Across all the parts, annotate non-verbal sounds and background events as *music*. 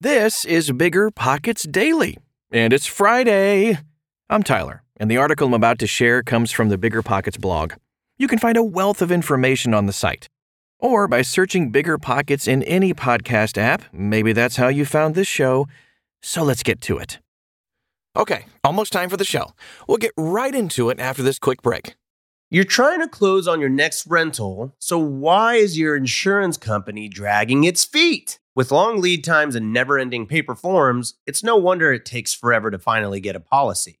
This is Bigger Pockets Daily, and it's Friday. I'm Tyler, and the article I'm about to share comes from the Bigger Pockets blog. You can find a wealth of information on the site, or by searching Bigger Pockets in any podcast app. Maybe that's how you found this show. So let's get to it. Okay, almost time for the show. We'll get right into it after this quick break. You're trying to close on your next rental, so why is your insurance company dragging its feet? With long lead times and never ending paper forms, it's no wonder it takes forever to finally get a policy.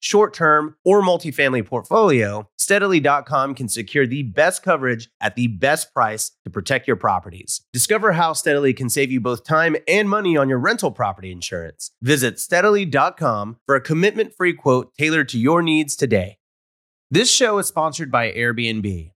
short term, or multifamily portfolio, steadily.com can secure the best coverage at the best price to protect your properties. Discover how Steadily can save you both time and money on your rental property insurance. Visit steadily.com for a commitment free quote tailored to your needs today. This show is sponsored by Airbnb.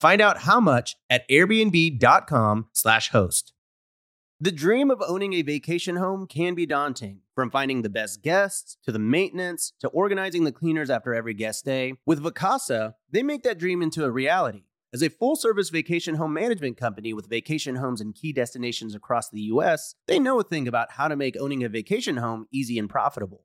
Find out how much at airbnb.com/slash host. The dream of owning a vacation home can be daunting, from finding the best guests to the maintenance to organizing the cleaners after every guest day. With Vacasa, they make that dream into a reality. As a full service vacation home management company with vacation homes in key destinations across the US, they know a thing about how to make owning a vacation home easy and profitable.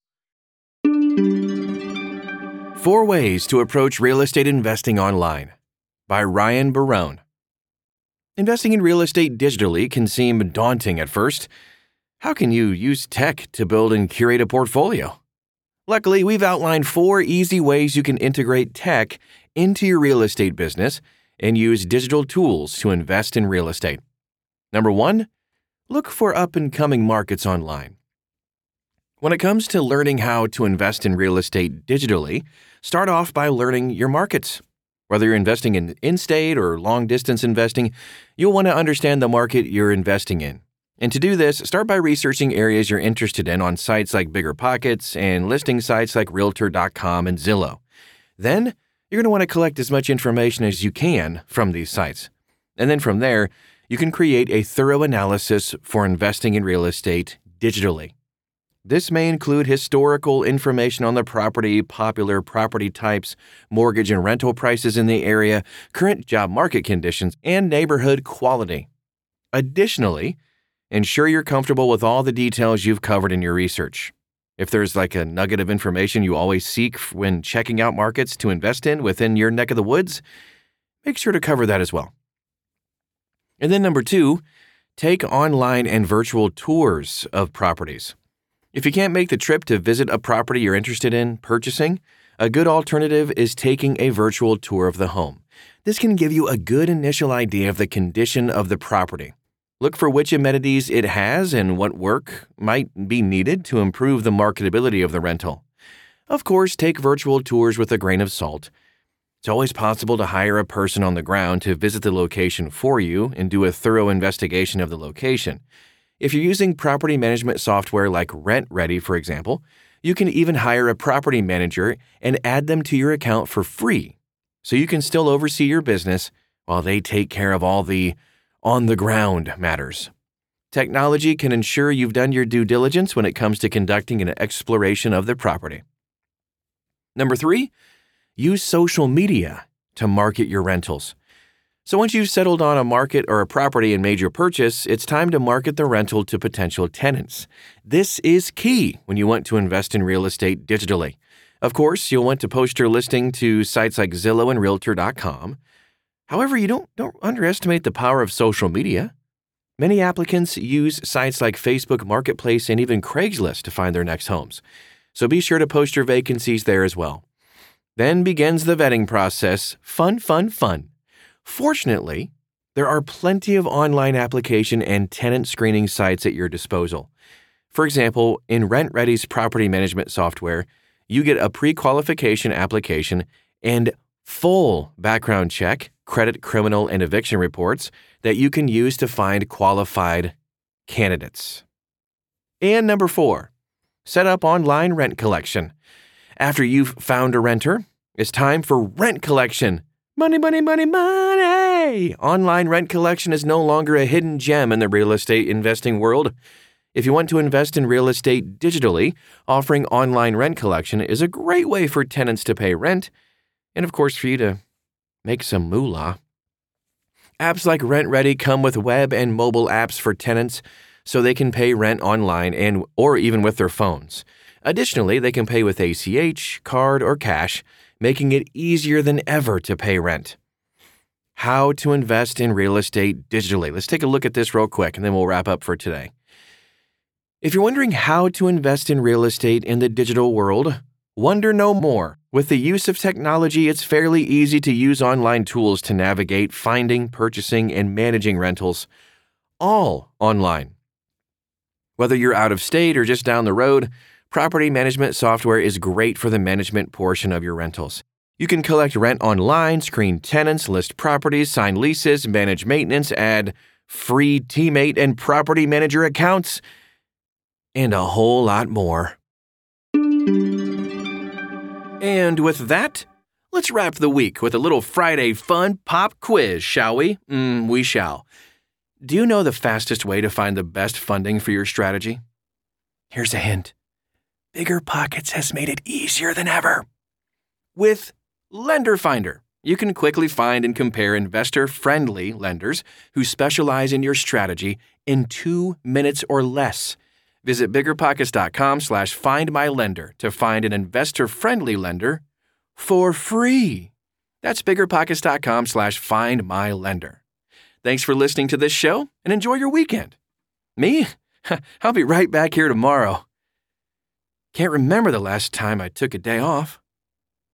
Four Ways to Approach Real Estate Investing Online by Ryan Barone. Investing in real estate digitally can seem daunting at first. How can you use tech to build and curate a portfolio? Luckily, we've outlined four easy ways you can integrate tech into your real estate business and use digital tools to invest in real estate. Number one, look for up and coming markets online. When it comes to learning how to invest in real estate digitally, start off by learning your markets. Whether you're investing in in state or long distance investing, you'll want to understand the market you're investing in. And to do this, start by researching areas you're interested in on sites like Bigger Pockets and listing sites like Realtor.com and Zillow. Then, you're going to want to collect as much information as you can from these sites. And then from there, you can create a thorough analysis for investing in real estate digitally. This may include historical information on the property, popular property types, mortgage and rental prices in the area, current job market conditions, and neighborhood quality. Additionally, ensure you're comfortable with all the details you've covered in your research. If there's like a nugget of information you always seek when checking out markets to invest in within your neck of the woods, make sure to cover that as well. And then, number two, take online and virtual tours of properties. If you can't make the trip to visit a property you're interested in purchasing, a good alternative is taking a virtual tour of the home. This can give you a good initial idea of the condition of the property. Look for which amenities it has and what work might be needed to improve the marketability of the rental. Of course, take virtual tours with a grain of salt. It's always possible to hire a person on the ground to visit the location for you and do a thorough investigation of the location. If you're using property management software like RentRedi, for example, you can even hire a property manager and add them to your account for free. So you can still oversee your business while they take care of all the on the ground matters. Technology can ensure you've done your due diligence when it comes to conducting an exploration of the property. Number three, use social media to market your rentals. So once you've settled on a market or a property and made your purchase, it's time to market the rental to potential tenants. This is key when you want to invest in real estate digitally. Of course, you'll want to post your listing to sites like Zillow and Realtor.com. However, you don't, don't underestimate the power of social media. Many applicants use sites like Facebook Marketplace and even Craigslist to find their next homes. So be sure to post your vacancies there as well. Then begins the vetting process. Fun, fun, fun. Fortunately, there are plenty of online application and tenant screening sites at your disposal. For example, in RentRedi's property management software, you get a pre qualification application and full background check, credit, criminal, and eviction reports that you can use to find qualified candidates. And number four, set up online rent collection. After you've found a renter, it's time for rent collection. Money, money, money, money! Online rent collection is no longer a hidden gem in the real estate investing world. If you want to invest in real estate digitally, offering online rent collection is a great way for tenants to pay rent and, of course, for you to make some moolah. Apps like RentRedi come with web and mobile apps for tenants so they can pay rent online and or even with their phones. Additionally, they can pay with ACH, card, or cash, making it easier than ever to pay rent. How to invest in real estate digitally. Let's take a look at this real quick and then we'll wrap up for today. If you're wondering how to invest in real estate in the digital world, wonder no more. With the use of technology, it's fairly easy to use online tools to navigate finding, purchasing, and managing rentals, all online. Whether you're out of state or just down the road, property management software is great for the management portion of your rentals. You can collect rent online, screen tenants, list properties, sign leases, manage maintenance, add free teammate and property manager accounts and a whole lot more. And with that, let's wrap the week with a little Friday fun pop quiz, shall we? Mm, we shall. Do you know the fastest way to find the best funding for your strategy? Here's a hint Bigger Pockets has made it easier than ever. With Lender Finder, you can quickly find and compare investor friendly lenders who specialize in your strategy in two minutes or less. Visit biggerpockets.com slash find my lender to find an investor friendly lender for free. That's biggerpockets.com slash find my lender. Thanks for listening to this show and enjoy your weekend. Me? *laughs* I'll be right back here tomorrow. Can't remember the last time I took a day off.